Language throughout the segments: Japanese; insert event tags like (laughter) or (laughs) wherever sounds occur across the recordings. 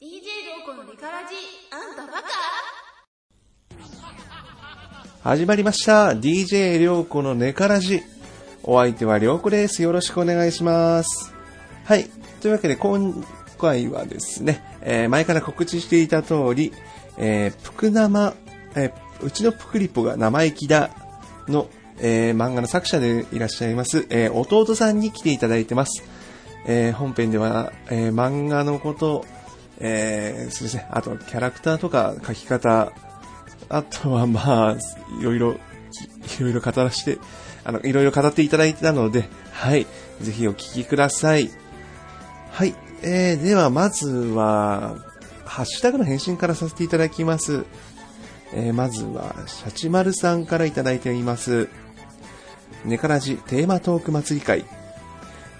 DJ 良子のリカラジあんたバカ始まりました。DJ りょうこのネカラジ。お相手はりょうこです。よろしくお願いします。はい。というわけで、今回はですね、えー前から告知していた通り、えー、ぷく生、えーうちのぷくりぽが生意気だの、えー漫画の作者でいらっしゃいます、えー弟さんに来ていただいてます。えー本編では、えー漫画のこと、えーそうですね、あとキャラクターとか書き方、あとはまあ、いろいろ、いろいろ語らして、あの、いろいろ語っていただいたので、はい、ぜひお聞きください。はい、えー、ではまずは、ハッシュタグの返信からさせていただきます。えー、まずは、シャチマルさんからいただいています。ネカラジテーマトーク祭り会。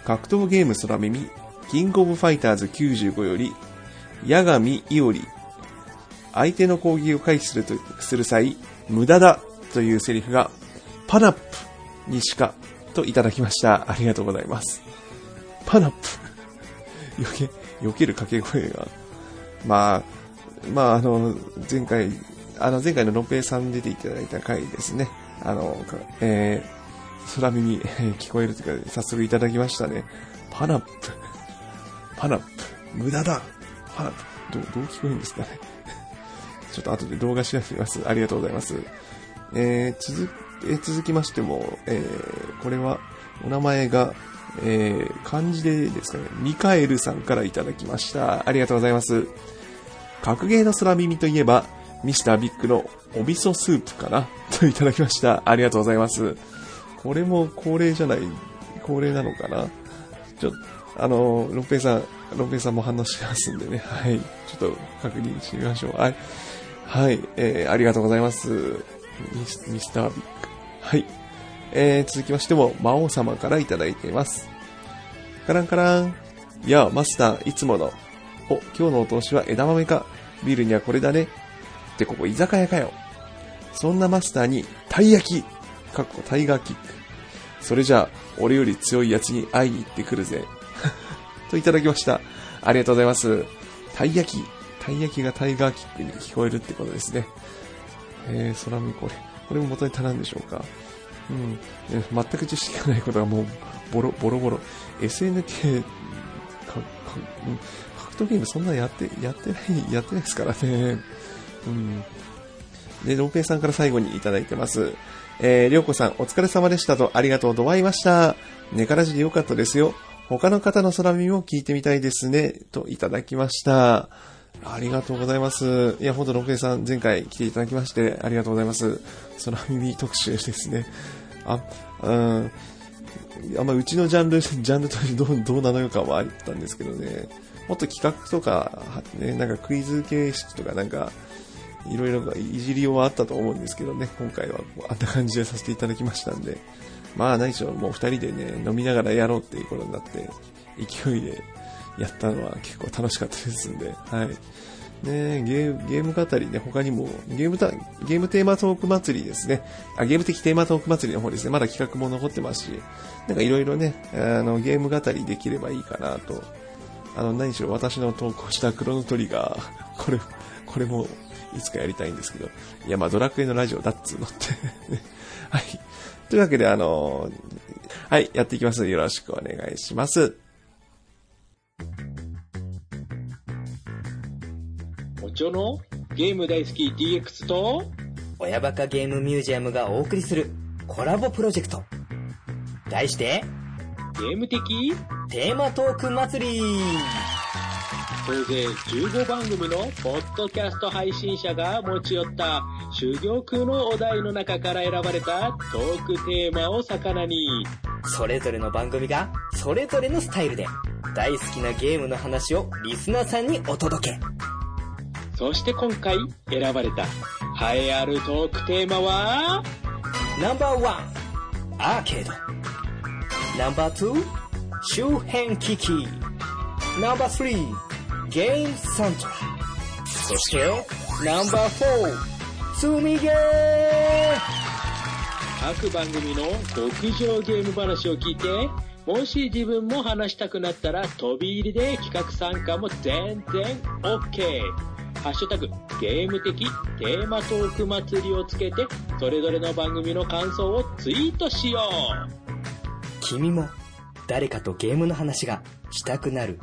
格闘ゲーム空耳、キングオブファイターズ95より、八神伊織、相手の攻撃を回避するとする際、無駄だというセリフが、パナップにしかといただきました。ありがとうございます。パナップ。(laughs) 避け、避ける掛け声が。まあ、まあ、あの、前回、あの、前回のロンペイさん出ていただいた回ですね。あの、えー、空耳、聞こえるというか、早速いただきましたね。パナップ。パナップ。無駄だ。パナップ。どう、どう聞こえるんですかね。(laughs) ちょっと後で動画調べてみます。ありがとうございます。えー、続、えー続きましても、えー、これは、お名前が、えー、漢字でですかね、ミカエルさんからいただきました。ありがとうございます。格ゲーの空耳といえば、ミスタービッグのお味噌スープかな (laughs) といただきました。ありがとうございます。これも恒例じゃない、恒例なのかなちょっ、あの、ロンペイさん、ロンペイさんも反応しますんでね、(laughs) はい。ちょっと確認してみましょう。はい。はい、えー、ありがとうございます。ミスミスタービッグ。はい。えー、続きましても、魔王様からいただいています。カランカラン。いや、マスター、いつもの。お、今日のお通しは枝豆か。ビールにはこれだね。ってここ居酒屋かよ。そんなマスターに、たい焼き。かっこタイガーキック。それじゃあ、俺より強い奴に会いに行ってくるぜ。といただきました。ありがとうございます。たい焼き。たい焼きがタイガーキックに聞こえるってことですね。えー、空見これ。これも元に足らんでしょうか。うん。全く知識がないことがもう、ボロ、ボロボロ。SNK、か、か、うん。格闘ゲームそんなやって、やってない、やってないですからね。うん。で、ローペイさんから最後にいただいてます。えー、りょうこさん、お疲れ様でしたと、ありがとうとわいました。寝からじでよかったですよ。他の方の空耳も聞いてみたいですね。といただきました。ありがとうございます。いや、ほんと、ロケさん、前回来ていただきまして、ありがとうございます。空耳特集ですね。あ、うん。あんまうちのジャンル、(laughs) ジャンルとしてどうどうなのよかはあったんですけどね。もっと企画とか、ね、なんかクイズ形式とかなんか、いろいろいじりようはあったと思うんですけどね、今回はあんな感じでさせていただきましたんで、まあ何しろもう二人でね、飲みながらやろうっていうことになって、勢いでやったのは結構楽しかったですんで、はい。ねゲーゲーム語りね、他にも、ゲームた、ゲームテーマトーク祭りですね。あ、ゲーム的テーマトーク祭りの方ですね。まだ企画も残ってますし、なんかいろいろね、あの、ゲーム語りできればいいかなと。あの、何しろ私の投稿したクロノトリガー、(laughs) これ、これもいつかやりたいんですけど、いや、まあドラクエのラジオだっつうのって。(laughs) はい。というわけで、あの、はい、やっていきます。よろしくお願いします。おちょのゲーム大好き DX と親バカゲームミュージアムがお送りするコラボプロジェクト。題して、ゲーム的？テーマトーク祭り総勢15番組のポッドキャスト配信者が持ち寄った修行空のお題の中から選ばれたトークテーマを魚にそれぞれの番組が、それぞれのスタイルで、大好きなゲームの話をリスナーさんにお届け。そして今回選ばれた栄えあるトークテーマは？ナンバーワン、アーケード。ナンバーツー、周辺機器。ナンバースリー、ゲームサントラ。そして、ナンバーフォー、積みゲー各番組の極上ゲーム話を聞いてもし自分も話したくなったら飛び入りで企画参加も全然 OK。ハッシュタグ、ゲーム的テーマトーク祭りをつけて、それぞれの番組の感想をツイートしよう。君も誰かとゲームの話がしたくなる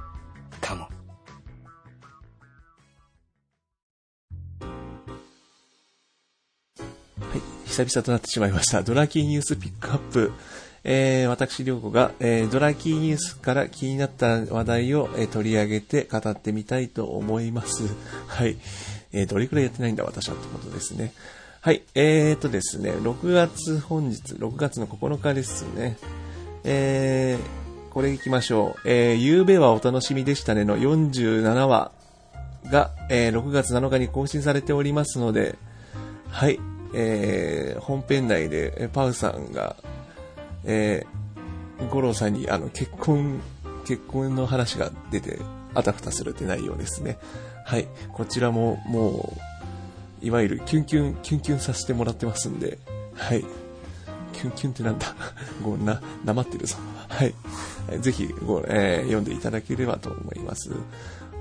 久々となってしまいました。ドラキーニュースピックアップ。えー、私、りょうこが、えー、ドラキーニュースから気になった話題を、えー取り上げて語ってみたいと思います。(laughs) はい。えー、どれくらいやってないんだ、私はってことですね。はい。えーとですね、6月本日、6月の9日ですね。えー、これ行きましょう。えー、ゆうべはお楽しみでしたねの47話が、えー6月7日に更新されておりますので、はい、えー、本編内でパウさんが、えー、五郎さんにあの結婚、結婚の話が出て、あたふたするって内容ですね。はい、こちらももう、いわゆるキュンキュン、キュンキュンさせてもらってますんで、はい。キュンキュンってなんだ？(laughs) ごな、なまってるぞ。はい。ぜひご、えー読んでいただければと思います。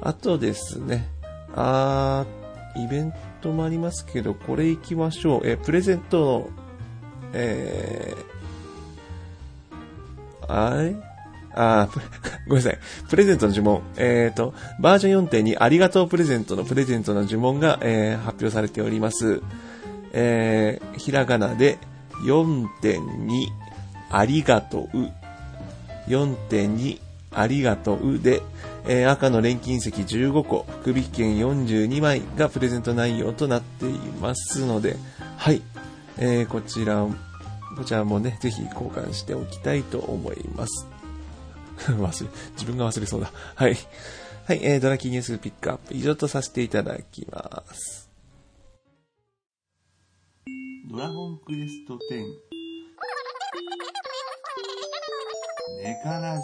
あとですね、あー、イベントもありますけど、これ行きましょう。えプレゼントの、えー、あれ？あプレ (laughs) ごめんなさい。プレゼントの呪文。えっ、と、バージョン4.2ありがとうプレゼントのプレゼントの呪文が、えー発表されております。えーひらがなで4.2ありがとう。4.2ありがとうで、えー赤の錬金石15個、福引券42枚がプレゼント内容となっていますので、はい。えーこちら、こちらもね、ぜひ交換しておきたいと思います。(laughs) 忘れ、自分が忘れそうだ。はい。はい、えードラキーニュースピックアップ以上とさせていただきます。ドラゴンクエスト10 (laughs) ネカラジ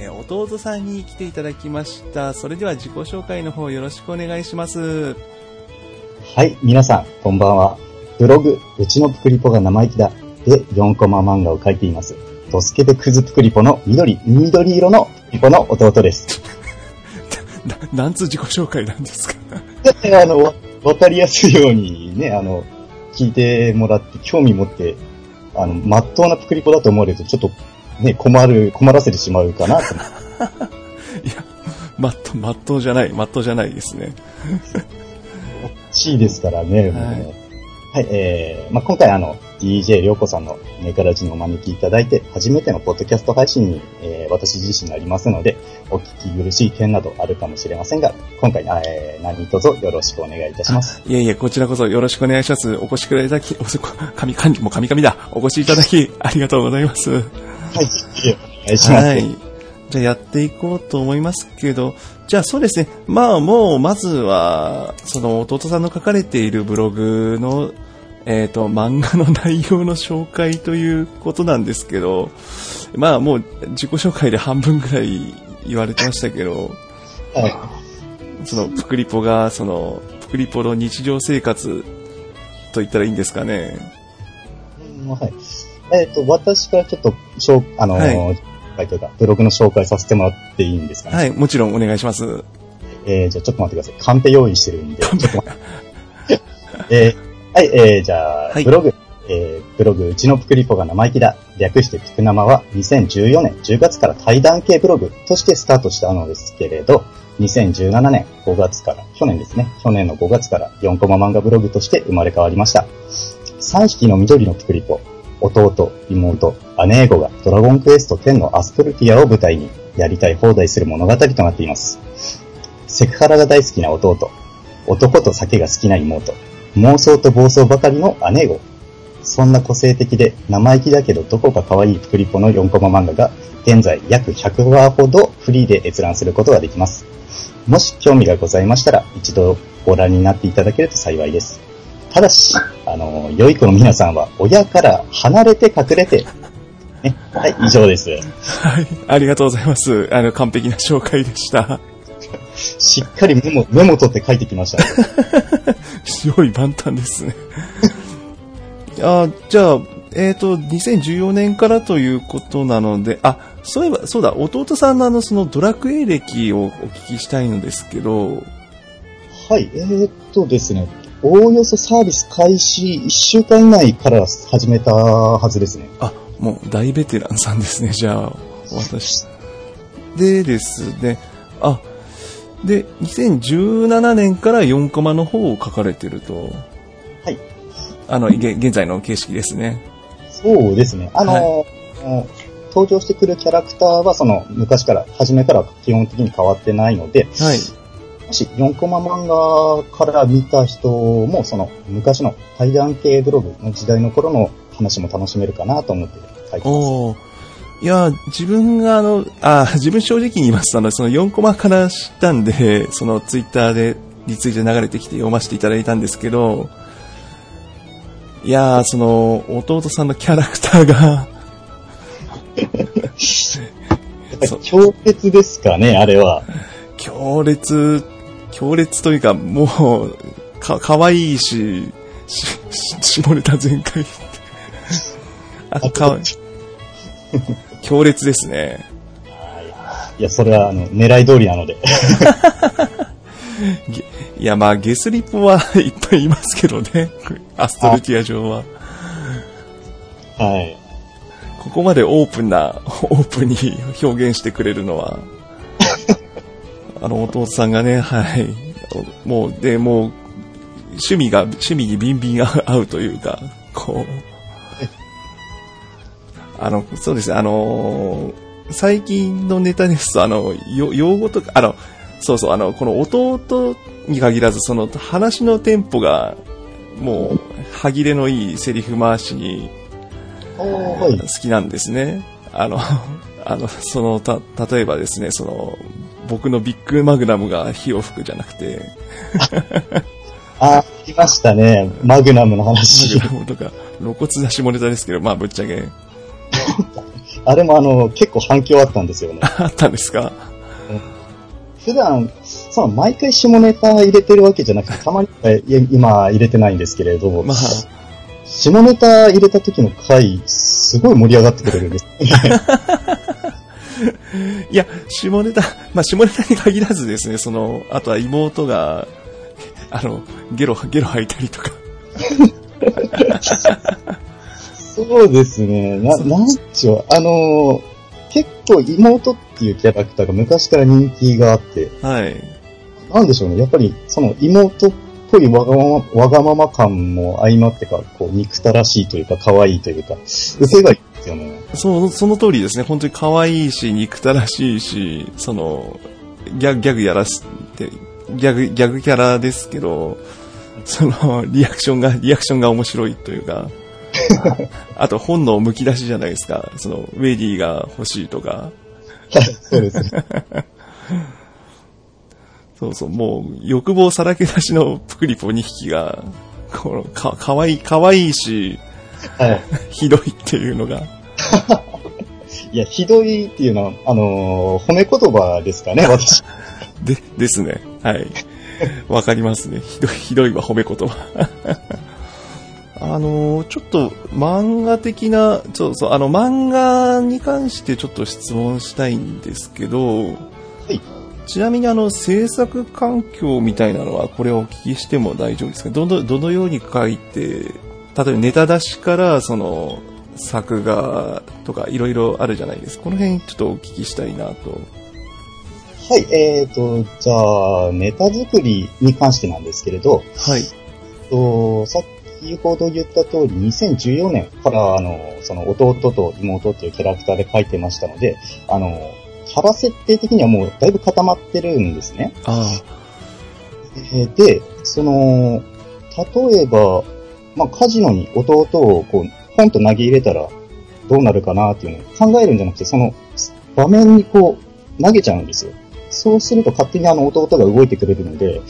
えー弟さんに来ていただきました。それでは自己紹介の方よろしくお願いします。はい、皆さん、こんばんは。ブログ、うちのプクリポが生意気だ。で、4コマ漫画を描いています。ドスケベクズプクリポの緑、緑色のプクリポの弟です。(laughs) な、なんつ自己紹介なんですか？あの、わわかりやすいようにね、あの、聞いてもらって、興味持って、あの、まっとうなプクリポだと思われると、ちょっと、ね、困る、困らせてしまうかなと。(laughs) いや、まっと、まっとうじゃない、まっとうじゃないですね。しいですからね。はいはい、えー、まあ、今回あの、DJ りょうこさんのネカラジにお招きいただいて、初めてのポッドキャスト配信に、えー私自身なりますので、お聞き苦しい点などあるかもしれませんが、今回、えー、何卒よろしくお願いいたします。いえいえ、こちらこそよろしくお願いします。お越しくいただき、おそこ、神、神、もう神々だ。お越しいただき、ありがとうございます。はい、お願いします。はい。じゃあやっていこうと思いますけど、じゃあそうですね。まあもう、まずは、その弟さんの書かれているブログの、えっ、と、漫画の内容の紹介ということなんですけど、まあもう自己紹介で半分ぐらい言われてましたけど、はそのプクリポが、その、プクリポの日常生活と言ったらいいんですかね。はい。えっ、と、私からちょっと、しょうあのーははい、というか、ブログの紹介させてもらっていいんですかね？はい、もちろんお願いします。えー、じゃあちょっと待ってください。カンペ用意してるんで、ちょっと待って。えー、はい、えー、じゃあ、はいブログ、えー、ブログ、うちのプクリポが生意気だ。略してピク生は、2014年10月から対談系ブログとしてスタートしたのですけれど、2017年5月から、去年ですね、去年の5月から4コマ漫画ブログとして生まれ変わりました。3匹の緑のプクリポ、弟、妹、姉子がドラゴンクエスト10のアストルティアを舞台にやりたい放題する物語となっています。セクハラが大好きな弟、男と酒が好きな妹、妄想と暴走ばかりの姉子。そんな個性的で生意気だけどどこか可愛いプリポの4コマ漫画が現在約100話ほどフリーで閲覧することができます。もし興味がございましたら一度ご覧になっていただけると幸いです。ただし、あの、良い子の皆さんは親から離れて隠れて、ね、はい、以上です。はい、ありがとうございます。あの、完璧な紹介でした。しっかりメモ、メモ取って書いてきました。(laughs) 用意万端ですね。あじゃあ、えっ、と、2014年からということなので、あ、そういえば、そうだ、弟さんのあの、そのドラクエ歴をお聞きしたいのですけど、はい、えーっとですね、おおよそサービス開始1週間以内から始めたはずですね。あ、もう大ベテランさんですね、(laughs) じゃあ、私。でですね、あ、で、2017年から4コマの方を書かれてると。はい。あの、げ現在の形式ですね。そうですね。あの、登場してくるキャラクターはその昔から、初めから基本的に変わってないので、はい。もし4コマ漫画から見た人も、その昔の対談系ブログの時代の頃の話も楽しめるかなと思って書いてます。いや、自分があの、あ、(laughs) 自分正直に言いますと、あの、その4コマから知ったんで、(laughs) そのツイッターでリツイートで流れてきて読ませていただいたんですけど、いやー、その、弟さんのキャラクターが、(laughs) 強烈ですかね、あれは。強烈、強烈というか、もう、か、可愛いし、し、し (laughs) 下ネタ全開。(laughs) あ、かわいい。強烈ですね。いや、それはあの狙い通りなので。(laughs) いや、まあ、ゲスリポはいっぱいいますけどね。アストルティア上は。はい。ここまでオープンな、オープンに表現してくれるのは、あの、弟さんがね、はい。もう、で、もう、趣味が、趣味にビンビン (laughs) 合うというか、こう、あの、そうですね、あの最近のネタですと、あの、よ用語とか、あの、そうそう、あの、この弟に限らず、その話のテンポが、もう、歯切れのいいセリフ回しにはい好。きなんですね。あの、あの、その、た、例えばですね、その、僕のビッグマグナムが火を吹くじゃなくて、あ、来ましたね。マグナムのマ話グ。ナムとか、露骨な下ネタですけど、まあ、ぶっちゃけ、(laughs) あれもあの、結構反響あったんですよね。(laughs) あったんですか？普段、その毎回下ネタ入れてるわけじゃなくて、たまに、今入れてないんですけれど、まあ、下ネタ入れた時の回、すごい盛り上がってくれるんです。(laughs) いや、下ネタ、まあ、下ネタに限らずですね、その、あとは妹が、あの、ゲロ、ゲロ吐いたりとか、そうですね。な、なんちゅう、あのー結構妹っていうキャラクターが昔から人気があって、はい。なんでしょうね。やっぱり、その妹っぽいわがまま、わがまま感も相まってか、こう、憎たらしいというか、可愛いというか、受けがいいですよね。そう、その通りですね。本当に可愛いし、憎たらしいし、その、ギャグ、ギャグやらせて、ギャグ、ギャグキャラですけど、その、リアクションが、リアクションが面白いというか、(laughs) あと本能むき出しじゃないですか。その、ウェディが欲しいとか、そうですね。(laughs) そうそう、もう、欲望さらけ出しのプクリポ2匹が、この、か、かわいい、かわいいし、はい。(laughs) ひどいっていうのが、(laughs) いや、ひどいっていうのは、あのー褒め言葉ですかね、(laughs) 私。で、ですね。はい。わかりますね。ひどい、ひどいは褒め言葉。(laughs) あのーちょっと漫画的な、そうそう、あの漫画に関してちょっと質問したいんですけど、いちなみにあの制作環境みたいなのはこれをお聞きしても大丈夫ですか？どの、どのように書いて、例えばネタ出しからその作画とかいろいろあるじゃないですか。この辺ちょっとお聞きしたいなと。はい、えーと、じゃあ、ネタ作りに関してなんですけれど、はい。と先ほど言った通り、2014年から、あの、その弟と妹っていうキャラクターで書いてましたので、あの、キャラ設定的にはもうだいぶ固まってるんですね。あえーで、その、例えば、まあ、カジノに弟をこう、ポンと投げ入れたらどうなるかなっていうのを考えるんじゃなくて、その場面にこう、投げちゃうんですよ。そうすると勝手にあの弟が動いてくれるので、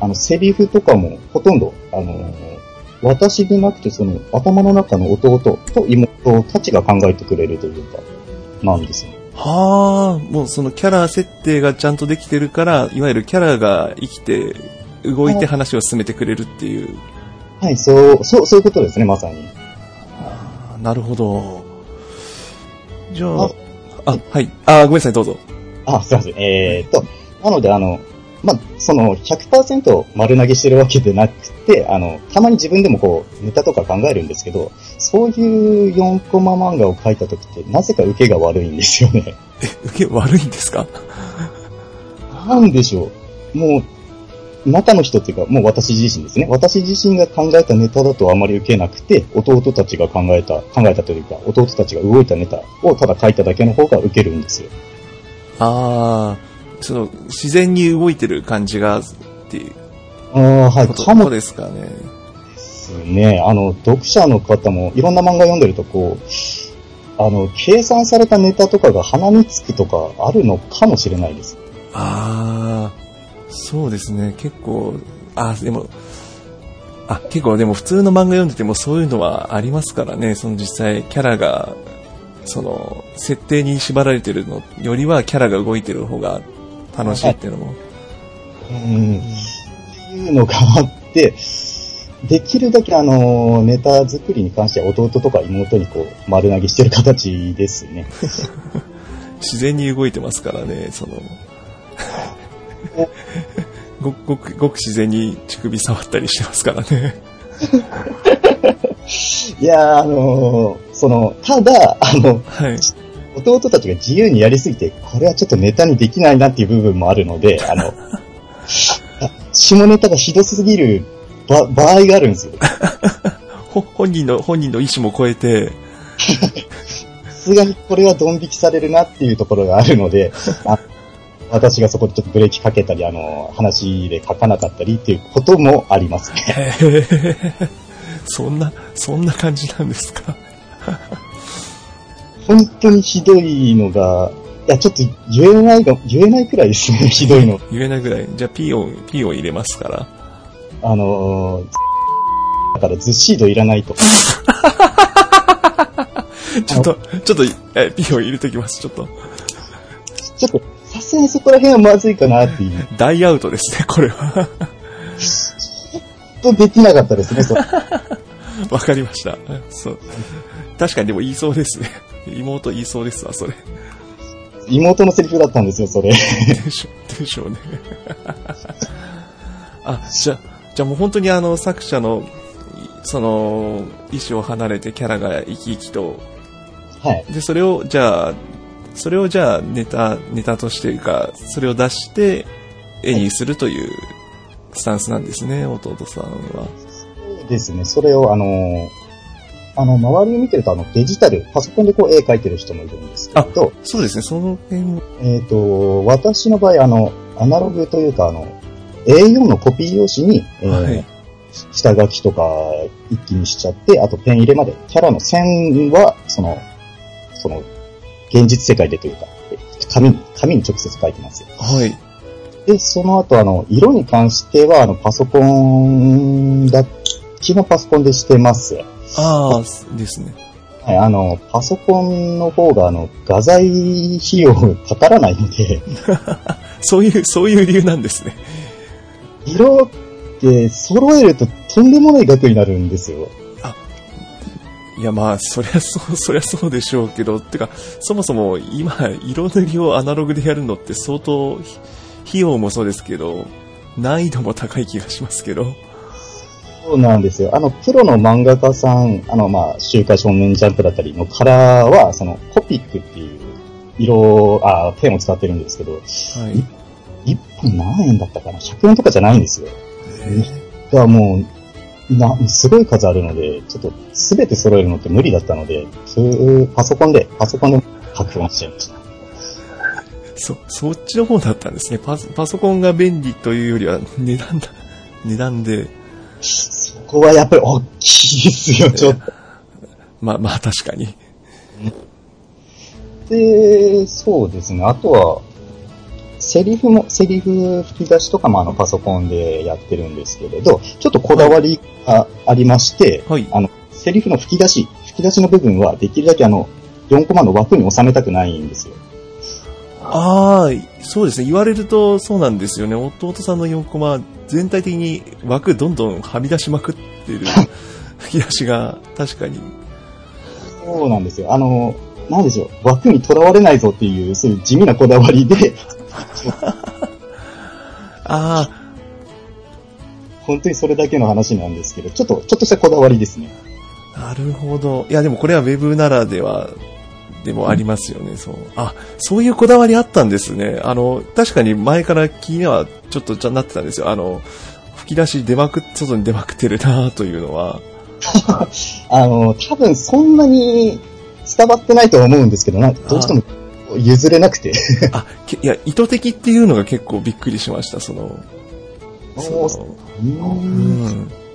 あの、セリフとかもほとんど、あのー私でなくてその頭の中の弟と妹たちが考えてくれるというか、なんですよ。はあ、もうそのキャラ設定がちゃんとできてるから、いわゆるキャラが生きて、動いて話を進めてくれるっていう。はい、そう、そう、そういうことですね、まさに。あ、なるほど。じゃあ、あ、はい。あ、ごめんなさい、どうぞ。あ、すいません。えーっと、なので、あの、まあ、その100%丸投げしてるわけでなくて、あの、たまに自分でもこう、ネタとか考えるんですけど、そういう4コマ漫画を描いた時って、なぜか受けが悪いんですよね。受け悪いんですか？なんでしょう。もう、中の人っていうか、もう私自身ですね。私自身が考えたネタだとあまり受けなくて、弟たちが考えた、考えたというか、弟たちが動いたネタをただ書いただけの方が受けるんですよ。ああ、その、自然に動いてる感じが、っていうああ、はい、かもですかね。ですね。あの、読者の方もいろんな漫画読んでるとこう、あの、計算されたネタとかが鼻につくとかあるのかもしれないです。ああ、そうですね。結構、あ、でも、あ、結構でも普通の漫画読んでてもそういうのはありますからね。その実際キャラが、その、設定に縛られてるのよりはキャラが動いてる方が楽しいっていうのも。うん。っていうのがあって、できるだけあの、ネタ作りに関しては弟とか妹にこう、丸投げしてる形ですね。(laughs) 自然に動いてますからね、その、(laughs) (laughs) ごくごくごく自然に乳首触ったりしてますからね。(laughs) いやー、あのーその、ただ、あの、はい。弟たちが自由にやりすぎて、これはちょっとネタにできないなっていう部分もあるので、(laughs) あの、あ下ネタがひどすぎるば場合があるんですよ。ほ本人の、本人の意思も超えて、さすがにこれはドン引きされるなっていうところがあるので、あ私がそこでちょっとブレーキかけたり、あの、話で書かなかったりっていうこともありますね。へーそんな、そんな感じなんですか？(laughs) 本当にひどいのが、いや、ちょっと言えないが、言えないくらいですね、(laughs) ひどいの。言えないぐらい。じゃあ、P を、P を入れますから。あのー、だからずっしードいらないと。(laughs) ちょっと、ちょっと、え、P を入れてきます、ちょっと。ちょっと、さすがにそこら辺はまずいかなっていう。(laughs) 大アウトですね、これは。とできなかったですね、そう。(laughs) わかりました。そう。確かにでも言いそうですね。妹言いそうですわ、それ。妹のセリフだったんですよ、それ。でしょ、でしょうね。(laughs) あ、じゃあ、じゃあもう本当にあの、作者の、その、意思を離れてキャラが生き生きと、はい。で、それを、じゃあ、それをじゃあ、ネタ、ネタとしていうか、それを出して、絵にするというスタンスなんですね、弟さんは。ですね、それをあのーあの、周りを見てるとあの、デジタル、パソコンでこう絵描いてる人もいるんですけど、そうですね、その辺も、えっ、と、私の場合、あの、アナログというか、あの、A4 のコピー用紙に、えーはい。下書きとか一気にしちゃって、あとペン入れまで、キャラの線は、その、その、現実世界でというか、紙に、紙に直接書いてますよ。はい。で、その後、あの、色に関しては、あの、パソコンだ、基本パソコンでしてます。ああ、ですね。はい、あの、パソコンの方が、あの、画材費用かからないので、(laughs) そういう、そういう理由なんですね。色って揃えるととんでもない額になるんですよ。いや、まあ、そりゃそう、(laughs) そりゃそうでしょうけど、てか、そもそも今、色塗りをアナログでやるのって相当、ひ費用もそうですけど、難易度も高い気がしますけど。そうなんですよ。あの、プロの漫画家さん、あの、まあ、週刊少年ジャンプだったりのカラーは、その、コピックっていう色、あ、ペンを使ってるんですけど、はい。一本何円だったかな ?100 円とかじゃないんですよ。だからもう、な、すごい数あるので、ちょっとすべて揃えるのって無理だったので、そういうパソコンで、パソコンで書くようにしちゃいました。そ、そっちの方だったんですね。パソパソコンが便利というよりは、値段だ、値段で、そこはやっぱり大きいですよ、ちょっと。まあまあ確かに。で、そうですね。あとは、セリフも、セリフ吹き出しとかもあのパソコンでやってるんですけれど、ちょっとこだわりがありまして、はい。あの、セリフの吹き出し、吹き出しの部分はできるだけあの、4コマの枠に収めたくないんですよ。ああ、そうですね。言われるとそうなんですよね。弟さんの4コマ、全体的に枠どんどんはみ出しまくってる (laughs) 吹き出しが確かに。そうなんですよ。あの、なんでしょう、枠にとらわれないぞっていう、そういう地味なこだわりで、(laughs) あ本当にそれだけの話なんですけど、ちょっと、ちょっとしたこだわりですね。あ、なるほど。いや、でもこれはウェブならではでもありますよね、そう。あ、そういうこだわりあったんですね。あの、確かに前から気にはちょっとちゃなってたんですよ。あの、吹き出し出まくっ、外に出まくってるなというのは。(laughs) あの、多分そんなに伝わってないとは思うんですけど、なんかどうしても譲れなくて。あ、けいや、意図的っていうのが結構びっくりしました、その。そのうー。うん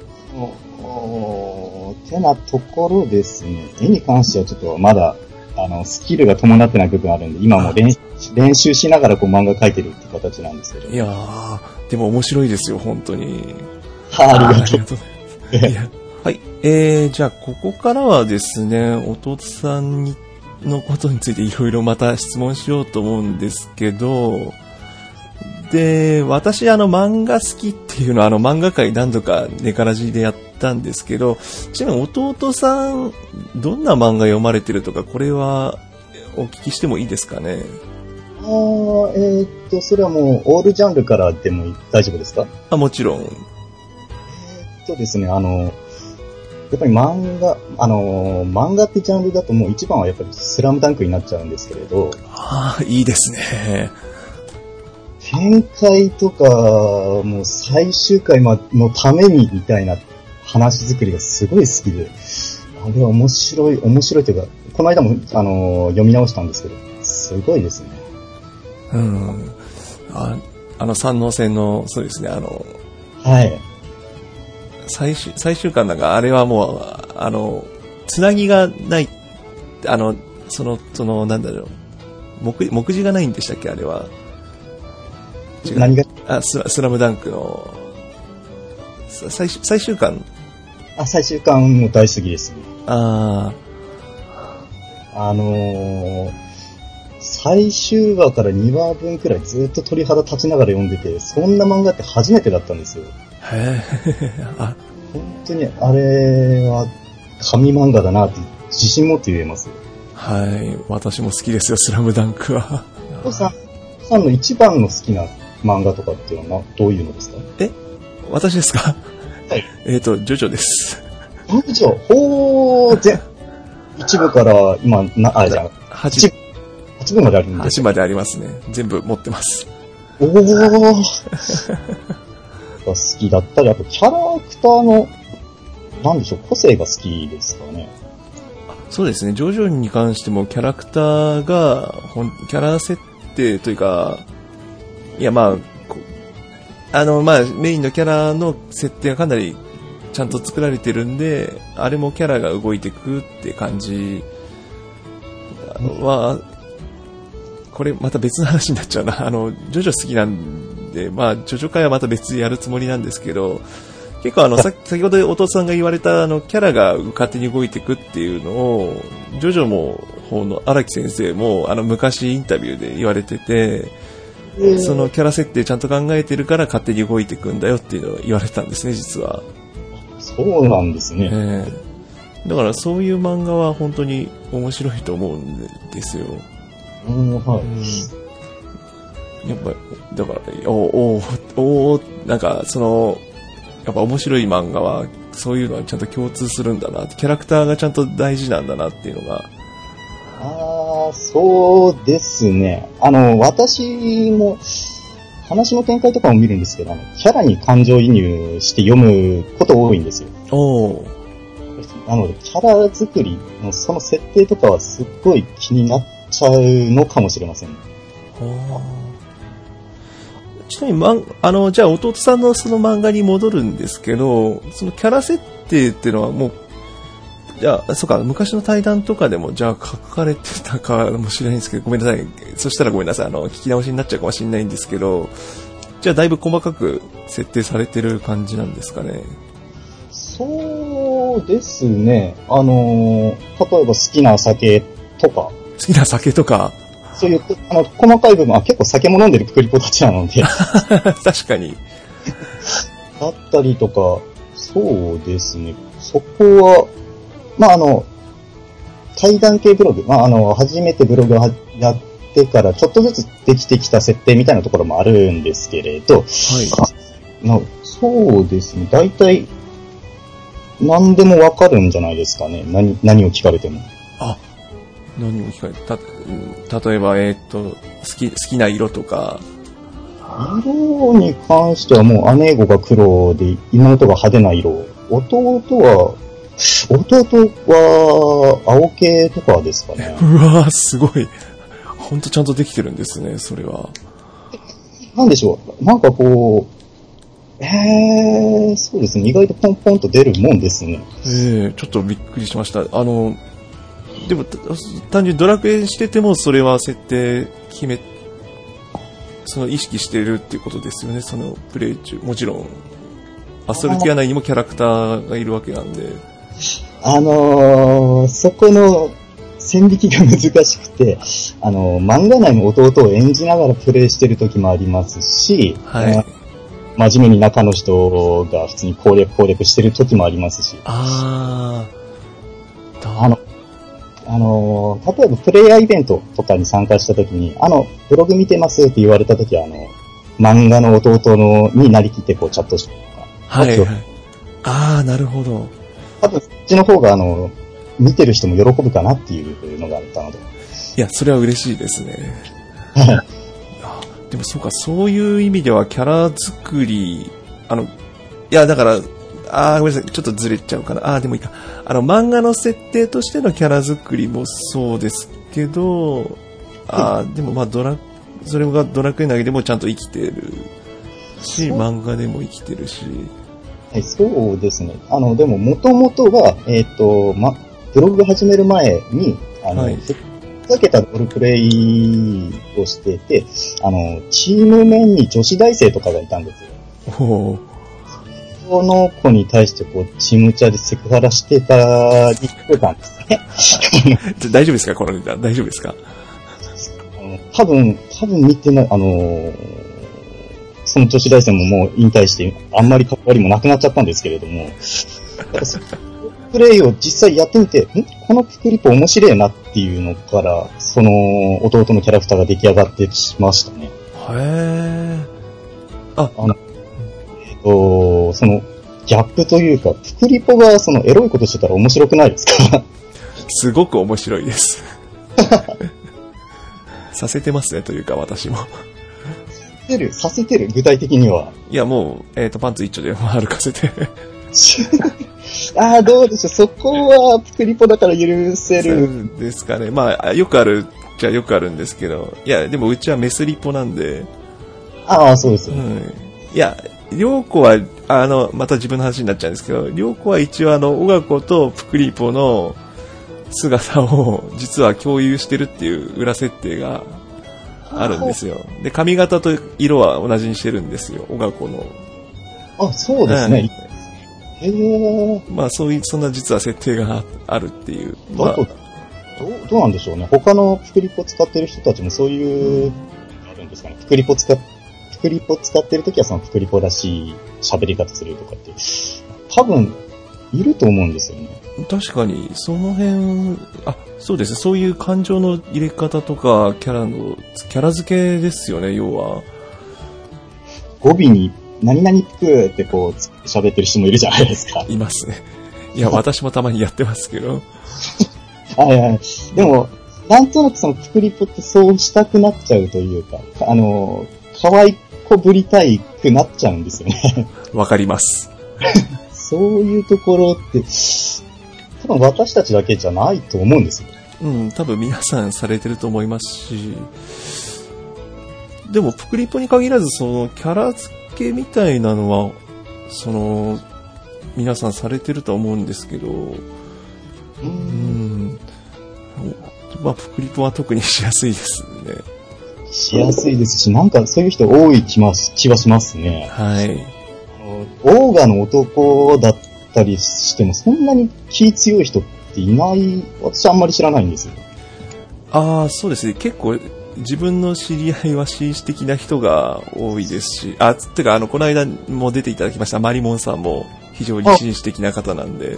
てなところですね。絵に関してはちょっとまだ、あの、スキルが伴ってない部分あるんで、今も練練習しながらこう漫画描いてるって形なんですけど。いやー、でも面白いですよ、本当に。はあ、ありがとう。ございます。はい。えー、じゃあ、ここからはですね、弟さんに、のことについていろいろまた質問しようと思うんですけど、で、私、あの、漫画好きっていうのは、あの、漫画界何度かネカラジでやったんですけど、ちなみに弟さん、どんな漫画読まれてるとか、これは、お聞きしてもいいですかね？あーえーっと、それはもう、オールジャンルからでも大丈夫ですか？あ、もちろん。えーっとですね、あの、やっぱり漫画、あの、漫画ってジャンルだともう一番はやっぱりスラムダンクになっちゃうんですけれど、ああ、いいですね。展開とか、もう最終回まのためにみたいな話作りがすごい好きで、あれは面白い、面白いというか、この間も、あの、読み直したんですけど、すごいですね。うん。ああの、三能線の、そうですね、あの、はい。最終、最終巻なんか、あれはもう、あの、つなぎがない、あの、その、その、なんだろう、目、目次がないんでしたっけ、あれは。違う。何が、あ、スラスラムダンクの、さ最終、最終巻、あ、最終巻も大好きですね。ああのー、最終話から2話分くらいずっと鳥肌立ちながら読んでて、そんな漫画って初めてだったんですよ。あ、へえ、あ、本当にあれは神漫画だなって自信持って言えます。はい、私も好きですよ、スラムダンクは。お父さん、さんの一番の好きな漫画とかっていうのはなどういうのですか？私ですか？はい。えっと、ジョジョです。なんでしょうほー、ぜ、一部から今、な、あ、じゃあ、一8、部、八部まであるんで。8までありますね。全部持ってます。おー。が (laughs) 好きだったり、あとキャラクターの、なんでしょう、個性が好きですかね。そうですね、ジョジョに関してもキャラクターが、キャラ設定というか、いやまあ、こあのまあ、メインのキャラの設定がかなりちゃんと作られてるんで、あれもキャラが動いてくって感じは、これまた別の話になっちゃうな。(laughs) あの、ジョジョ好きなんで、まあ、ジョジョ会はまた別でやるつもりなんですけど、結構あの、(laughs) さ先ほど弟さんが言われたあの、キャラが勝手に動いていくっていうのを、ジョジョも、方の荒木先生も、あの、昔インタビューで言われてて、そのキャラ設定ちゃんと考えてるから勝手に動いていくんだよっていうのを言われてたんですね、実は。そうなんですね。ええだからそういう漫画は本当に面白いと思うんですよ。うん、はい。やっぱ、だから、おおおおなんか、その、やっぱ面白い漫画は、そういうのはちゃんと共通するんだな、キャラクターがちゃんと大事なんだなっていうのが、ああ、そうですね。あの、私も、話の展開とかも見るんですけど、キャラに感情移入して読むこと多いんですよ。おおなので、キャラ作りのその設定とかはすっごい気になっちゃうのかもしれません。ちなみに、まん、あの、じゃあ弟さんのその漫画に戻るんですけど、そのキャラ設定っていうのはもう、じゃあ、そうか、昔の対談とかでも、じゃあ書かれてたかもしれないんですけど、ごめんなさい。そしたらごめんなさい。あの、聞き直しになっちゃうかもしれないんですけど、じゃあだいぶ細かく設定されてる感じなんですかね。そうですね。あの、例えば好きな酒とか、好きな酒とか、そういう、あの、細かい部分は結構酒も飲んでるプリポたちなので、(laughs) 確かに。だったりとか、そうですね。そこは、まあ、あの、対談系ブログ、まあ、あの、初めてブログをはやってから、ちょっとずつできてきた設定みたいなところもあるんですけれど、はい。なそうですね、大体、何でもわかるんじゃないですかね。何、何を聞かれても。あ、何を聞かれた、うん例えば、えーっと、好き、好きな色とか、色に関してはもう姉子が黒で妹が派手な色。弟は、弟は青系とかですかね。(laughs) うわー、すごい。ほんとちゃんとできてるんですね、それは。なんでしょう。なんかこう、えー、そうですね。意外とポンポンと出るもんですね。ええちょっとびっくりしました。あの、でも、た単純にドラクエしてても、それは設定決め、その意識してるっていうことですよね、そのプレイ中。もちろん、アストルティア内にもキャラクターがいるわけなんで。あのー、そこの線引きが難しくて、あのー、漫画内の弟を演じながらプレイしてる時もありますし、はいえー真面目に中の人が普通に攻略攻略してる時もありますし、あー。あの、あのー、例えばプレイヤーイベントとかに参加した時に、あの、ブログ見てますって言われた時は、あの、漫画の弟のになりきってこうチャットしてとか、はい、あとはい。あー、なるほど。多分そっちの方があの、見てる人も喜ぶかなっていうのがあったので。いや、それは嬉しいですね。あでもそうか、そういう意味ではキャラ作り、あの、いや、だから、あーごめんなさい、ちょっとずれちゃうかな。あーでもいいか。あの、漫画の設定としてのキャラ作りもそうですけど、あーでもまあ、ドラ、それがドラクエ投げでもちゃんと生きてるし、漫画でも生きてるし。はい、そうですね。あの、でも、もともとは、えっ、と、ま、ブログ始める前に、あの、はいふざけたロールプレイをしてて、あの、チーム面に女子大生とかがいたんですよ。おーその子に対して、こう、チームチャでセクハラしてたりしてたんですね。(laughs) 大丈夫ですか？このネタ。大丈夫ですか？多分、多分見てない、あのーその女子大生ももう引退して、あんまり関わりもなくなっちゃったんですけれども、プレイを実際やってみて、ん？このピクリポ面白いなっていうのから、その弟のキャラクターが出来上がってしましたね。へー。あ、あの、と、その、ギャップというか、ピクリポがそのエロいことしてたら面白くないですか？すごく面白いです。(laughs) させてますね、というか私も。させる、させてる、具体的には。いや、もう、えっ、と、パンツ一丁で歩かせて。(laughs) ああ、どうでしょう。そこは、ピクリポだから許せる。ですかね。まあ、よくあるじゃよくあるんですけど。いや、でもうちはメスリポなんで。ああ、そうですよね。うん。いや、りょうこは、あの、また自分の話になっちゃうんですけど、りょうこは一応あの、小学校とプクリポの姿を実は共有してるっていう裏設定があるんですよ。で、髪型と色は同じにしてるんですよ、小学校の。あ、そうですね。へえ。まあ、そういう、そんな実は設定があるっていう。まあどう、どうなんでしょうね。他のピクリポ使ってる人たちもそういう、あるんですかね。ピクリポ使っ、ピクリポ使ってるときはそのピクリポらしい喋り方するとかって、多分、いると思うんですよね。確かに、その辺、あ、そうですね、そういう感情の入れ方とか、キャラの、キャラ付けですよね、要は。語尾に、何々ピクってこう、喋ってる人もいるじゃないですか。いますね。いや、私もたまにやってますけど。(laughs) はいはい。でも、なんとなくそのピクリポってそうしたくなっちゃうというか、あの、可愛い子ぶりたいくなっちゃうんですよね。(laughs) わかります。そういうところって、多分私たちだけじゃないと思うんですよ。うん、多分皆さんされてると思いますし、でも、プクリポに限らず、その、キャラ付けみたいなのは、その、皆さんされてると思うんですけど、うん、まあ、プクリポは特にしやすいですね。しやすいですし、なんかそういう人多い気はしますね。はい。あのオーガの男だったりしても、そんなに気強い人っていない、私あんまり知らないんですよ。ああ、そうですね。結構、自分の知り合いは紳士的な人が多いですし、あ、つってか、あの、この間も出ていただきました、マリモンさんも非常に紳士的な方なんで、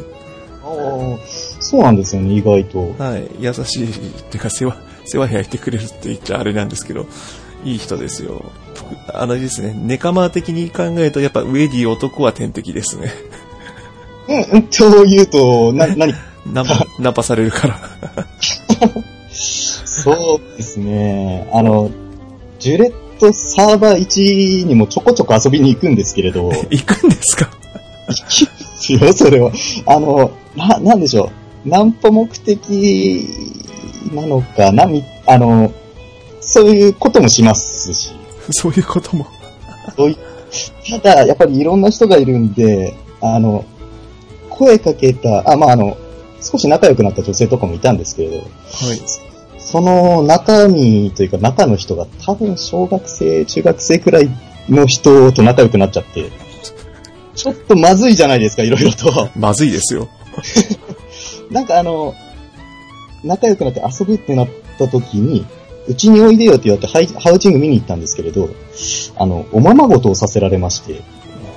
ああ、そうなんですよね、意外と。はい。優しいっていうか、世話、世話焼いてくれるって言っちゃあれなんですけど、いい人ですよ。僕あのですね、ネカマ的に考えると、やっぱウェディ男は天敵ですね。うん、うん、と言うと、な、(laughs) 何？ナンパ、ナンパされるから。(laughs) そうですね。あの、ジュレットサーバー1にもちょこちょこ遊びに行くんですけれど、(laughs) 行くんですか？行きますよ、それは。あの、な、なんでしょう。ナンパ目的なのかな、み、あの、そういうこともしますし。(laughs) そういうことも。そういただ、やっぱりいろんな人がいるんで、あの、声かけた、あ、まあ、あの、少し仲良くなった女性とかもいたんですけれど、はい。その中身というか中の人が多分小学生、中学生くらいの人と仲良くなっちゃって、(laughs) ちょっとまずいじゃないですか、いろいろと。まずいですよ。(laughs) なんかあの、仲良くなって遊ぶってなった時に、うちにおいでよって言われてハイハウチング見に行ったんですけれど、あの、おままごとをさせられまして、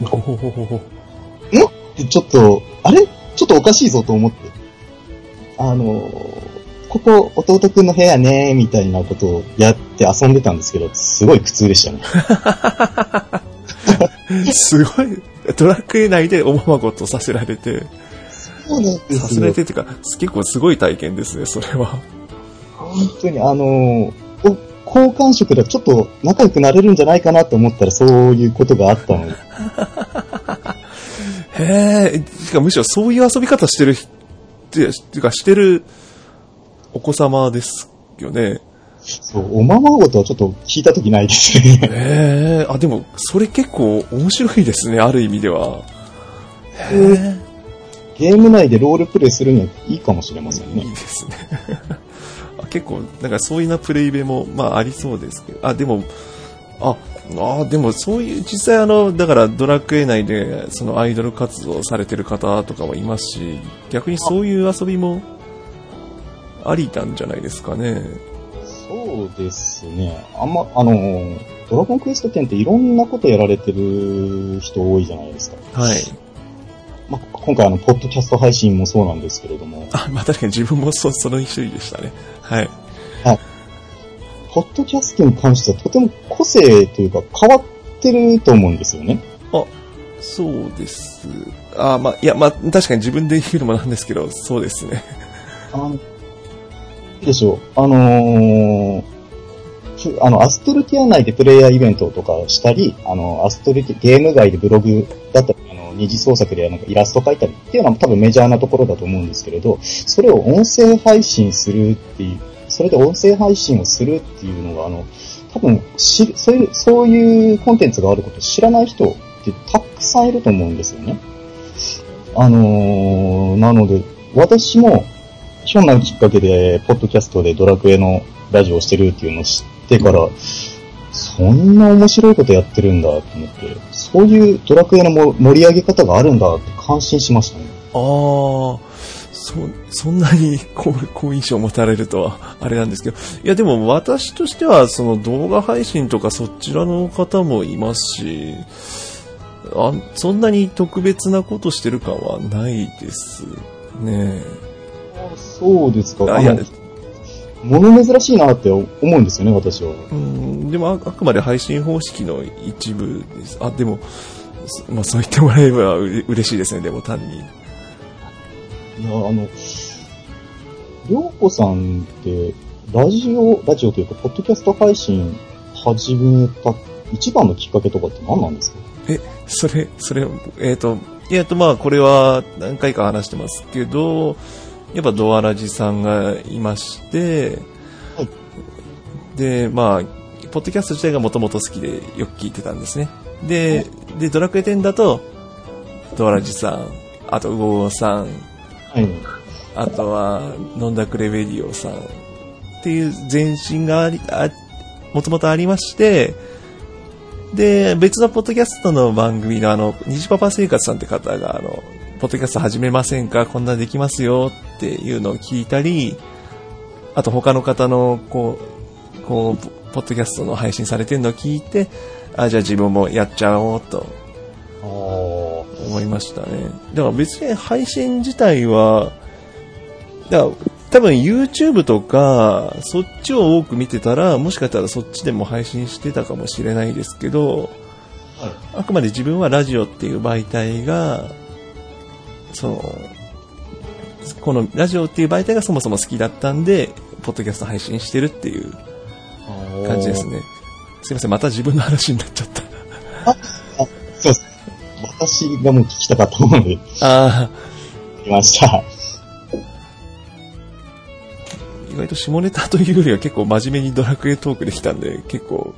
ほほほほほ。でちょっと、あれ？ちょっとおかしいぞと思って。あの、ここ弟くんの部屋ね、みたいなことをやって遊んでたんですけど、すごい苦痛でしたね。(laughs) すごい、ドラクエ内でおままごとさせられて、そうなんでさせられてっていうか、結構すごい体験ですね、それは。本当にあの、お好感触でちょっと仲良くなれるんじゃないかなと思ったらそういうことがあったので。(laughs) へえ、むしろそういう遊び方してる人、っていうかしてるお子様ですよね。そう、おままごとはちょっと聞いたときないですね。へえ、あ、でも、それ結構面白いですね、ある意味では。へゲーム内でロールプレイするにはいいかもしれませんえ、いねい。ですね。(laughs) あ結構、なんかそういうなプレイベも、まあありそうですけど、あ、でも、あ、あでもそういう、実際あの、だからドラクエ内で、そのアイドル活動されてる方とかもいますし、逆にそういう遊びも、ありなんじゃないですかね。そうですね。あんま、あの、ドラゴンクエスト10っていろんなことやられてる人多いじゃないですか。はい。まあ、今回あの、ポッドキャスト配信もそうなんですけれども、あ、まあ確かに自分もそその一人でしたね。はい。ポッドキャストに関してはとても個性というか変わってると思うんですよね。あ、そうです。あ、まあ、いや、まあ、確かに自分で言うのもなんですけど、そうですね。あの、いいでしょう。あのーあの、アストルティア内でプレイヤーイベントとかしたり、あの、アストルティ、ゲーム外でブログだったり、あの、二次創作でなんかイラスト描いたりっていうのは多分メジャーなところだと思うんですけれど、それを音声配信するっていう、それで音声配信をするっていうのが、あの、多分知るそういう、そういうコンテンツがあることを知らない人ってたくさんいると思うんですよね。あのーなので、私も、ひょんなきっかけで、ポッドキャストでドラクエのラジオをしてるっていうのを知ってから、そんな面白いことやってるんだと思って、そういうドラクエのも盛り上げ方があるんだって感心しましたね。ああ、そ、そんなに (laughs) 好好印象を持たれるとは、あれなんですけど。いや、でも私としては、その動画配信とかそちらの方もいますし、あそんなに特別なことしてる感はないですね。そうですか。あいや物珍しいなって思うんですよね、私は。うん、でもああくまで配信方式の一部です。あ、でも、そまあそう言ってもらえればうれ嬉しいですね、でも単に。いや、あの、りょうこさんって、ラジオ、ラジオというか、ポッドキャスト配信始めた一番のきっかけとかって何なんですか？え、それ、それ、えっ、と、えっ、と、まあ、これは何回か話してますけど、やっぱドアラジさんがいまして、はいで、まあ、ポッドキャスト自体がもともと好きでよく聞いてたんですね。で、で、ドラクエ10だと、ドアラジさん、あと、ウゴーさん、はい。あとは、ノンダクレベディオさんっていう前身があり、あ、もともとありまして、で、別のポッドキャストの番組のあの、虹パパ生活さんって方が、あの、ポッドキャスト始めませんか？こんなできますよっていうのを聞いたり、あと他の方の、こう、こう、ポッドキャストの配信されてるのを聞いて、あ、じゃあ自分もやっちゃおうと。思いましたね。だから別に配信自体は、だから多分 YouTube とか、そっちを多く見てたら、もしかしたらそっちでも配信してたかもしれないですけど、あくまで自分はラジオっていう媒体が、その、このラジオっていう媒体がそもそも好きだったんで、ポッドキャスト配信してるっていう感じですね。すいません、また自分の話になっちゃった。あ、そうです。私がもう聞きたかったもので、あ来ました。あ、意外と下ネタというよりは結構真面目にドラクエトークできたんで、結構。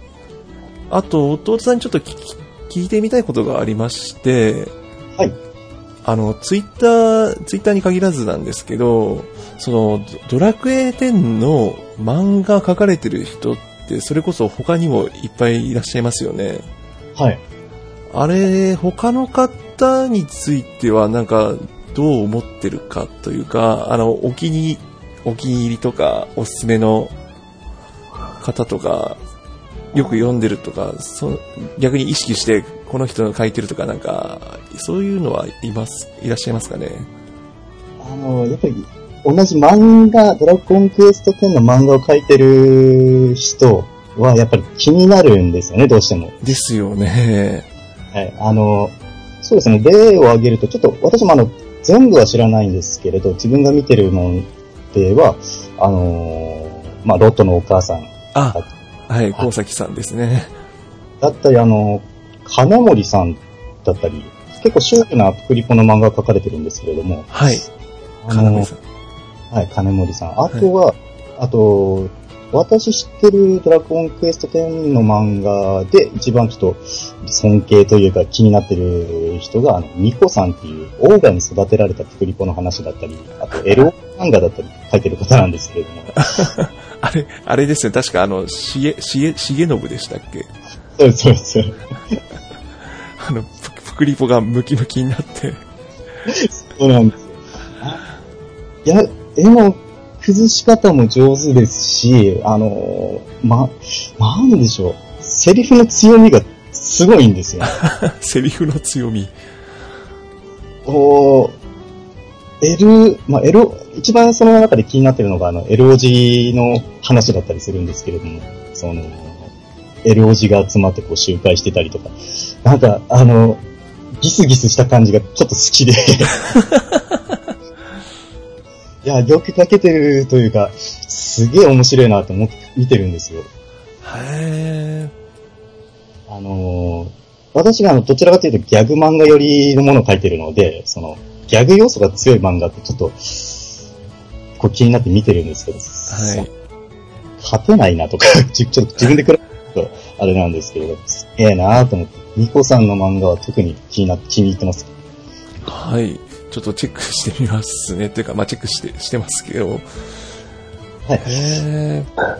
あと、弟さんにちょっと聞いてみたいことがありまして、はい。あの、ツイッター、ツイッターに限らずなんですけど、その、ドドラクエ10の漫画描かれてる人って、それこそ他にもいっぱいいらっしゃいますよね。はい。あれ、他の方についてはなんか、どう思ってるかというか、あの、お気に、お気に入りとか、おすすめの方とか、よく読んでるとか、そ逆に意識してこの人が書いてるとか、なんか、そういうのはいます、いらっしゃいますかね？あの、やっぱり、同じ漫画、ドラゴンクエスト10の漫画を描いてる人は、やっぱり気になるんですよね、どうしても。ですよね。はい。あの、そうですね、例を挙げると、ちょっと私もあの、全部は知らないんですけれど、自分が見てるもんでは、あの、まあ、ロットのお母さんあ、はい、高崎さんですね。だったり、あの、金森さんだったり、結構シュールなプクリポの漫画が描かれてるんですけれども、はい、金森さん。はい、金森さん。あとは、あと、私知ってるドラゴンクエスト10の漫画で一番ちょっと尊敬というか気になってる人が、あの、ミコさんっていうオーガに育てられたプクリポの話だったり、あとエロ漫画だったり書いてる方なんですけれども、(laughs) あれ、あれですね、確かあの、しげ、しげ、しげのぶでしたっけ？そうそうです。あの、ぷぷくりぽがムキムキになって。そうなんですよ。あいや、絵の崩し方も上手ですし、あの、ま、なんでしょう。セリフの強みがすごいんですよ。(laughs) セリフの強み。こう、L、まあ、エロ、一番その中で気になってるのが、あの、L おじの話だったりするんですけれども、その、L おじが集まってこう集会してたりとか、なんか、あの、ギスギスした感じがちょっと好きで。(laughs) いや、よく描けてるというか、すげえ面白いなと思って見てるんですよ。へあのー私があの、どちらかというとギャグ漫画寄りのものを描いてるので、その、ギャグ要素が強い漫画ってちょっと、こう気になって見てるんですけど、ー。はい。勝てないなとか、(laughs) ちちょっと自分で比べると、あれなんですけれど、すげえなと思って、ミコさんの漫画は特に気になって、気に入ってます。はい。ちょっとチェックしてみますね。っていうか、まあ、チェックして、してますけど。はい。へー。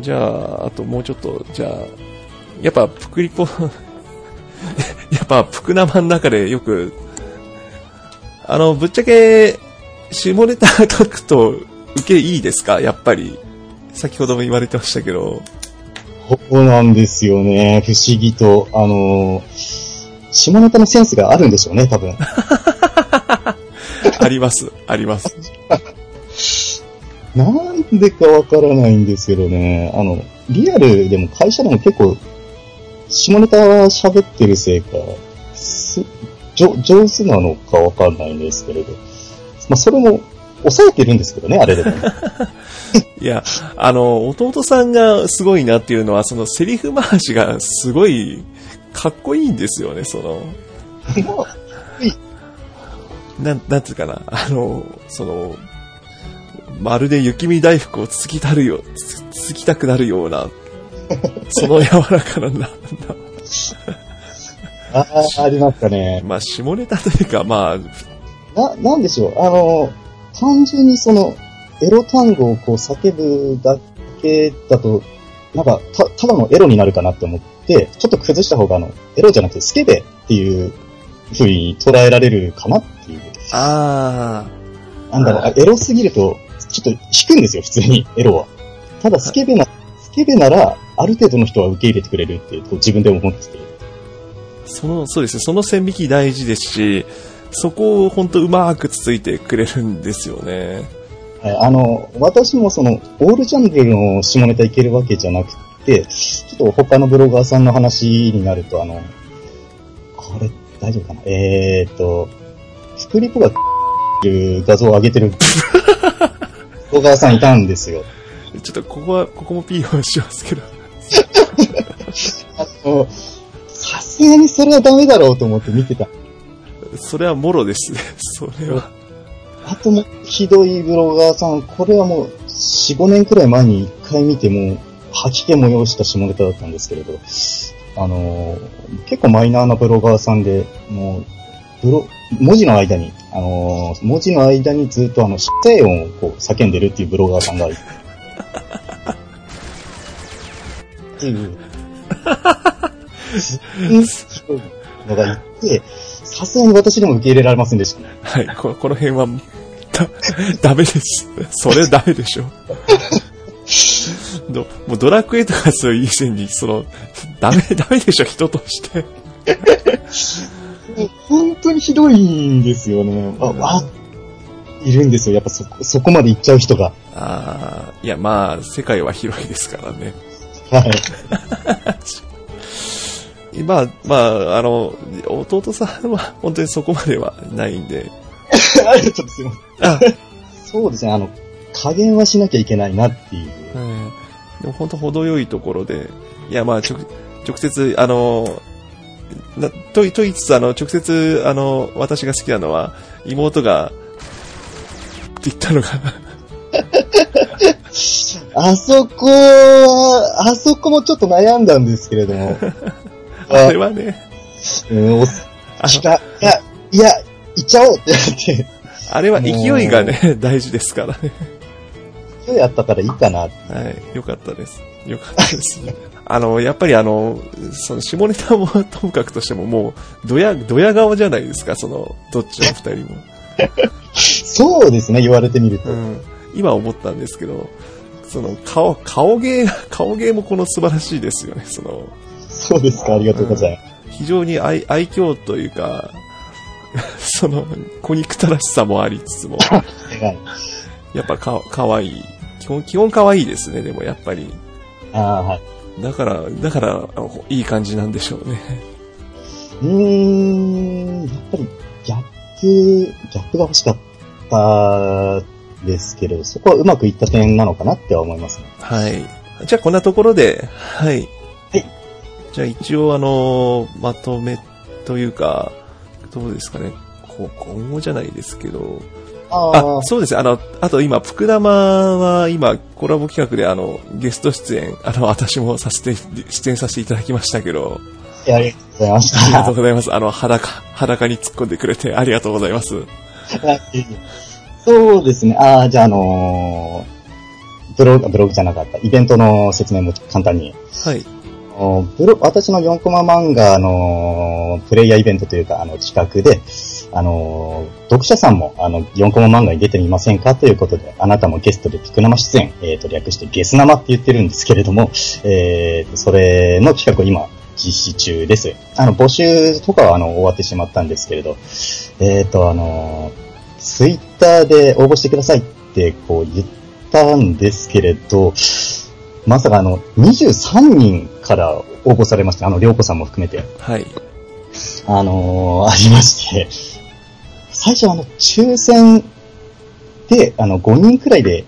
じゃあ、あともうちょっと、じゃあ、やっぱ、ぷくりぽ、やっぱ、ぷく生の中でよく、あの、ぶっちゃけ、下ネタ書くと、受けいいですか？やっぱり。先ほども言われてましたけど。そうなんですよね。不思議と、あのー下ネタのセンスがあるんでしょうね、多分。(laughs) あります、あります。(laughs) なんでかわからないんですけどね、あの、リアルでも会社でも結構、下ネタ喋ってるせいか、上手なのかわかんないんですけれど。まあ、それも、抑えてるんですけどね、あれでも。(laughs) いや、あの、弟さんがすごいなっていうのは、そのセリフ回しがすごい、かっこいいんですよね、その。(laughs) なん、なんていうかな、あの、その、まるで雪見大福をつつきたるよ、つつつきたくなるような、その柔らかな、な、なああ、ありますかね。まあ、下ネタというか、まあ、な、なんでしょう、あの、単純にその、エロ単語をこう叫ぶだけだと、なんか、た、ただのエロになるかなって思って、ちょっと崩した方があの、エロじゃなくてスケベっていう風に捉えられるかなっていう。あなんだろう、あエロすぎると、ちょっと引くんですよ、普通に、エロは。ただ、スケベな、スケベなら、ある程度の人は受け入れてくれるって、こう自分で思ってて。その、そうですね、その線引き大事ですし、そこを本当うまくつついてくれるんですよね。はい、あの、私もその、オールジャンルの下ネタいけるわけじゃなくて、ちょっと他のブロガーさんの話になると、あの、これ、大丈夫かな？えーっと、スクリポがいう画像を上げてる (laughs) ブロガーさんいたんですよ。ちょっとここは、ここも P をしますけど。(laughs) あの、さすがにそれはダメだろうと思って見てた。それはもろですね。(laughs) それは。あともうひどいブロガーさん、これはもう4、5年くらい前に一回見ても、吐き気催した下ネタだったんですけれど、あのー結構マイナーなブロガーさんで、もう、ブロ、文字の間に、あのー文字の間にずっとあの、失声音をこう叫んでるっていうブロガーさんがいて。(laughs) っていう、(laughs) のがいて、さすがに私でも受け入れられませんでしたね。はい、ここの辺は、だ、ダメです。それダメでしょ。どもうドラクエとかそういう以前に、その、ダメ、ダメでしょ、人として。本当にひどいんですよね。あ、あ、いるんですよ。やっぱそこ、そこまで行っちゃう人が。ああ、いや、まあ、世界は広いですからね。はい。(laughs) まあ、まあ、あの、弟さんは本当にそこまではないんで。(laughs) あちょっとすいません。あ、そうですね。あの、加減はしなきゃいけないなっていう。うんでも本当程よいところで、いや、まあ、直、直接、あの、なと、と言いつつ、あの、直接、あの、私が好きなのは、妹が、って言ったのが、(laughs) あそこは、あそこもちょっと悩んだんですけれども。(laughs) あれはね、うん、いや、いや、行っちゃおうってなって、あれは勢いがね、大事ですからね。今日やったからいいかな。はい、よかったです。よかったです。(laughs) あの、やっぱりあの、その下ネタもともかくとしてももう、ドヤ、ドヤ顔じゃないですか、その、どっちの二人も。(laughs) そうですね、言われてみると。うん。今思ったんですけど、その、顔、顔芸が、顔芸もこの素晴らしいですよね、その、そうですか、ありがとうございます。非常に愛、愛嬌というか、(laughs) その、小憎たらしさもありつつも、(laughs) はい。やっぱか、かわいい。基本、基本かわいいですね、でもやっぱり。ああ、はい。だから、だから、いい感じなんでしょうね。うーん、やっぱりギャップ、ギャップが欲しかったですけど、そこはうまくいった点なのかなっては思いますね。はい。じゃあ、こんなところで、はい。はい。じゃあ、一応、あのまとめというか、どうですかね。こう今後じゃないですけど、ああ、そうですね。あの、あと今、福玉は今、コラボ企画であの、ゲスト出演、あの、私もさせて、出演させていただきましたけど、あ、ありがとうございましありがとうた。ございます。あの、裸、裸に突っ込んでくれてありがとうございます。(laughs) そうですね。ああ、じゃあ、あのーブログ、ブログじゃなかった。イベントの説明も簡単に。はい。ブロ私の4コマ漫画のプレイヤーイベントというか、あの、企画で、あの、読者さんも、あの、4コマ漫画に出てみませんかということで、あなたもゲストでピク生出演、えっ、と、略してゲス生って言ってるんですけれども、えーと、それの企画を今、実施中です。あの、募集とかは、あの、終わってしまったんですけれど、えっ、と、あの、ツイッターで応募してくださいって、こう、言ったんですけれど、まさかあの、23人から応募されまして、あの、りょうこさんも含めて、はい。あのーありまして、最初あの、抽選で、あの、5人くらいで、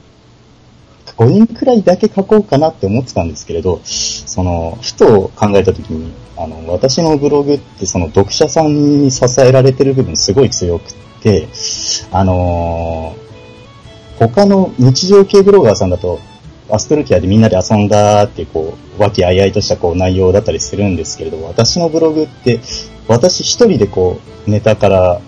5人くらいだけ書こうかなって思ってたんですけれど、その、ふと考えたときに、あの、私のブログってその読者さんに支えられてる部分すごい強くって、あのー他の日常系ブロガーさんだと、アストルティアでみんなで遊んだってこう、和気あいあいとしたこう内容だったりするんですけれども、私のブログって、私一人でこう、ネタから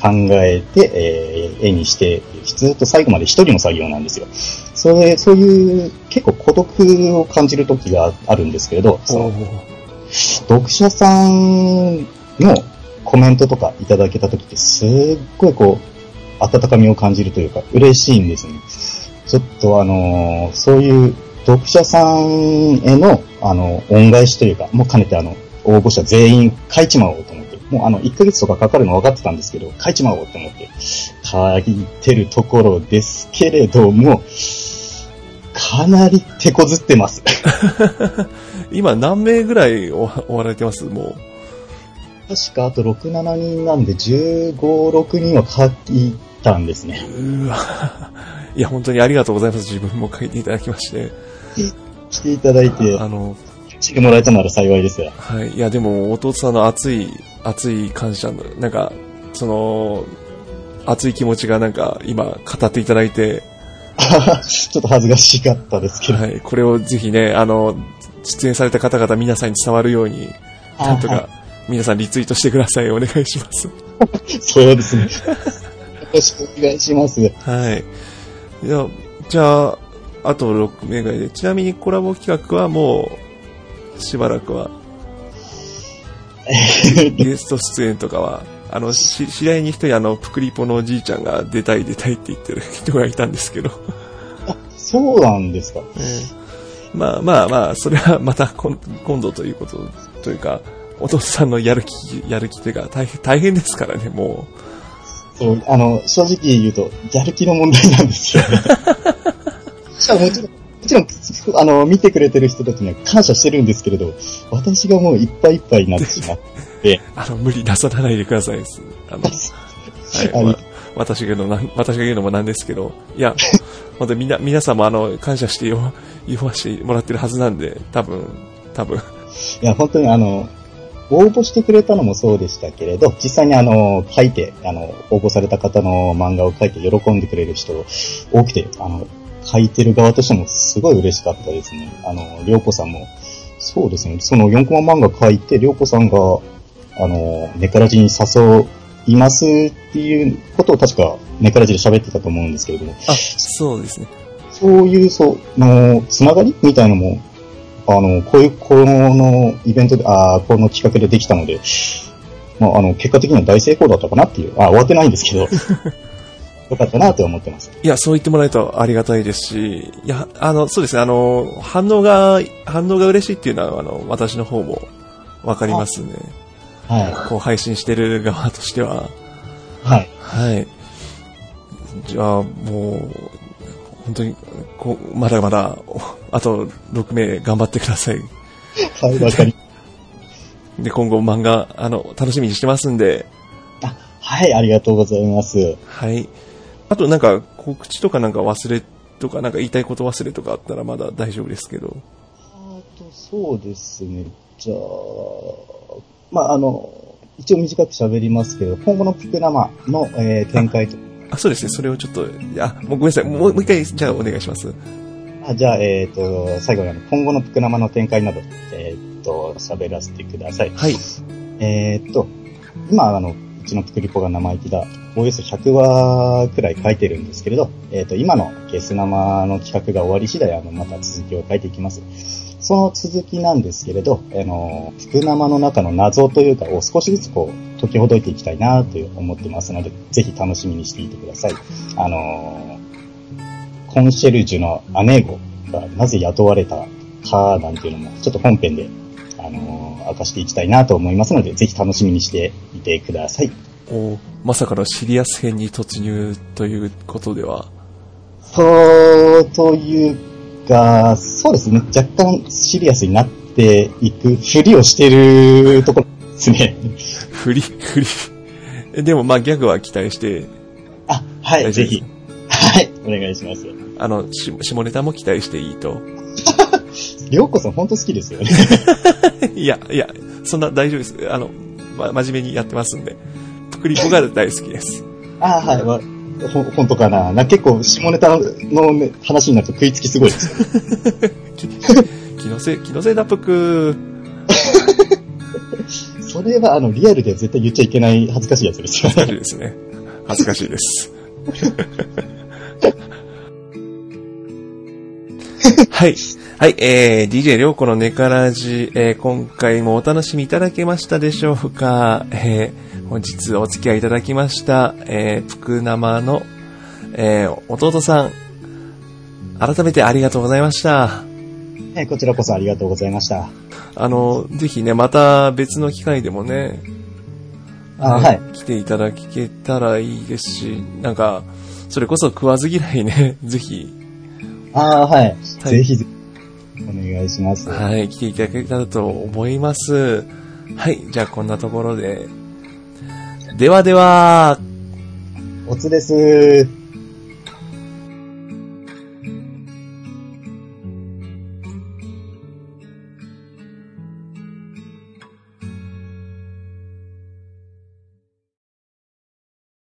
考えて、えー絵にして、ずっと最後まで一人の作業なんですよ。それ、そういう結構孤独を感じる時があるんですけれど、その読者さんのコメントとかいただけた時ってすっごいこう、温かみを感じるというか、嬉しいんですね。ちょっとあのーそういう読者さんへの、あの、恩返しというか、もう兼ねてあの、応募者全員書いちまおうと思って、もうあの、1ヶ月とかかかるの分かってたんですけど、書いちまおうと思って、書いてるところですけれども、かなり手こずってます。(laughs) 今何名ぐらい追われてます？も確かあと6、7人なんで、15、6人は書いたんですね。う。うわ。(laughs) いや、本当にありがとうございます。自分も書いていただきまして。来ていただいて、あの、来てもらえたなら幸いです。はい。いや、でも、弟さんの熱い、熱い感謝の、なんか、その、熱い気持ちがなんか、今、語っていただいて、(laughs) ちょっと恥ずかしかったですけど。はい。これをぜひね、あの、出演された方々皆さんに伝わるように、なんとはか、皆さんリツイートしてください。お願いします。(laughs) そうですね。よろしくお願いします。はい。いや、じゃあ、あと6名ぐらいで、ちなみにコラボ企画はもう、しばらくは、(laughs) ゲスト出演とかは、あの、し知り合いに一人あの、プクリポのおじいちゃんが出たい出たいって言ってる人がいたんですけど、そうなんですか。ええまあまあまあ、それはまた今今度ということというか、お父さんのやる気、やる気というか、大変、大変ですからね、もそう、あの、正直言うと、やる気の問題なんですよね。(laughs) しかももちろん、もちろん、あの、見てくれてる人たちには感謝してるんですけれど、私がもういっぱいいっぱいになってしまって、う、あの、無理なさらないでくださいです。あの、(laughs) はい、あのまあ私が言うのなん、私が言うのもなんですけど、いや、(laughs) 本当にみんな、皆さんもあの、感謝してよ、言わしてもらってるはずなんで、多分、多分、いや、本当にあの、応募してくれたのもそうでしたけれど、実際にあの、書いて、あの、応募された方の漫画を書いて喜んでくれる人多くて、あの、書いてる側としてもすごい嬉しかったですね。あの、りょうこさんも、そうですね、その4コマ漫画書いて、りょうこさんが、あの、ネカラジに誘いますっていうことを確かネカラジで喋ってたと思うんですけれども、あ、そうですね。そういう、そう、の、つながりみたいのも、あの、こういう、このイベントで、あーこの企画でできたので、まあ、あの、結果的には大成功だったかなっていう、あ、終わってないんですけど、(laughs) よかったなと思ってます。いや、そう言ってもらえるとありがたいですし、いや、あの、そうですね、あの、反応が、反応が嬉しいっていうのは、あの、私の方もわかりますね。はこう、配信してる側としては。い。はい。はい。じゃあ、もう、本当に、こう、まだまだ、おあと6名頑張ってください。はい、わかり、(laughs) で、今後漫画、あの、楽しみにしてますんで、あ、はい、ありがとうございます。はい。あとなんか、告知とかなんか忘れとか、なんか言いたいこと忘れとかあったらまだ大丈夫ですけど。あと、そうですね。じゃあ、まあ、あの、一応短く喋りますけど、今後のピク生の、えー展開と、あ、そうですね。それをちょっと、あ、もうごめんなさい。もうもう一回、じゃあお願いします。あじゃあ、えっ、と、最後にあの今後のピク生の展開など、えっ、と、喋らせてください。はい。えーっと、今、あの、うちのピクリポが生意気だ、およそ100話くらい書いてるんですけれど、えーっと、今のゲス生の企画が終わり次第、あの、また続きを書いていきます。その続きなんですけれど、あの、ピク生の中の謎というかを少しずつこう、解きほどいていきたいなと思ってますので、ぜひ楽しみにしていてください。あの、コンシェルジュの姉子がなぜ雇われたかなんていうのも、ちょっと本編であのー明かしていきたいなと思いますので、ぜひ楽しみにしていてください。おまさかのシリアス編に突入ということでは。そうというか、そうですね、若干シリアスになっていくふりをしてるところですね。振り、(laughs) 振り。えでもまあギャグは期待して、あ、はい、ぜひ。はい、お願いします。あの、し下ネタも期待していいと。りょうこさん本当好きですよね。(laughs) いや、いや、そんな大丈夫です。あの、ま、真面目にやってますんで。プクリポが大好きです。あはい、まほ本当かなな結構下ネタの、ね、話になると食いつきすごいですよ。(laughs) 気のせい、気のせいだ、プク。それはあの、リアルでは絶対言っちゃいけない恥ずかしいやつですよね。恥ずかしいですね。恥ずかしいです。(laughs) はい。はい、えー、DJ りょうこのネカラジ、えー、今回もお楽しみいただけましたでしょうか？えー、本日お付き合いいただきました、えー、ぷく生の、えー、弟さん、改めてありがとうございました。はい、こちらこそありがとうございました。あの、ぜひね、また別の機会でもね、あはい。来ていただけたらいいですし、なんか、それこそ食わず嫌いね、(laughs) ぜひ、ああ、はい。ぜひ、お願いします。はい、来ていただけたらと思います。はい、じゃあこんなところで。ではでは、おつです。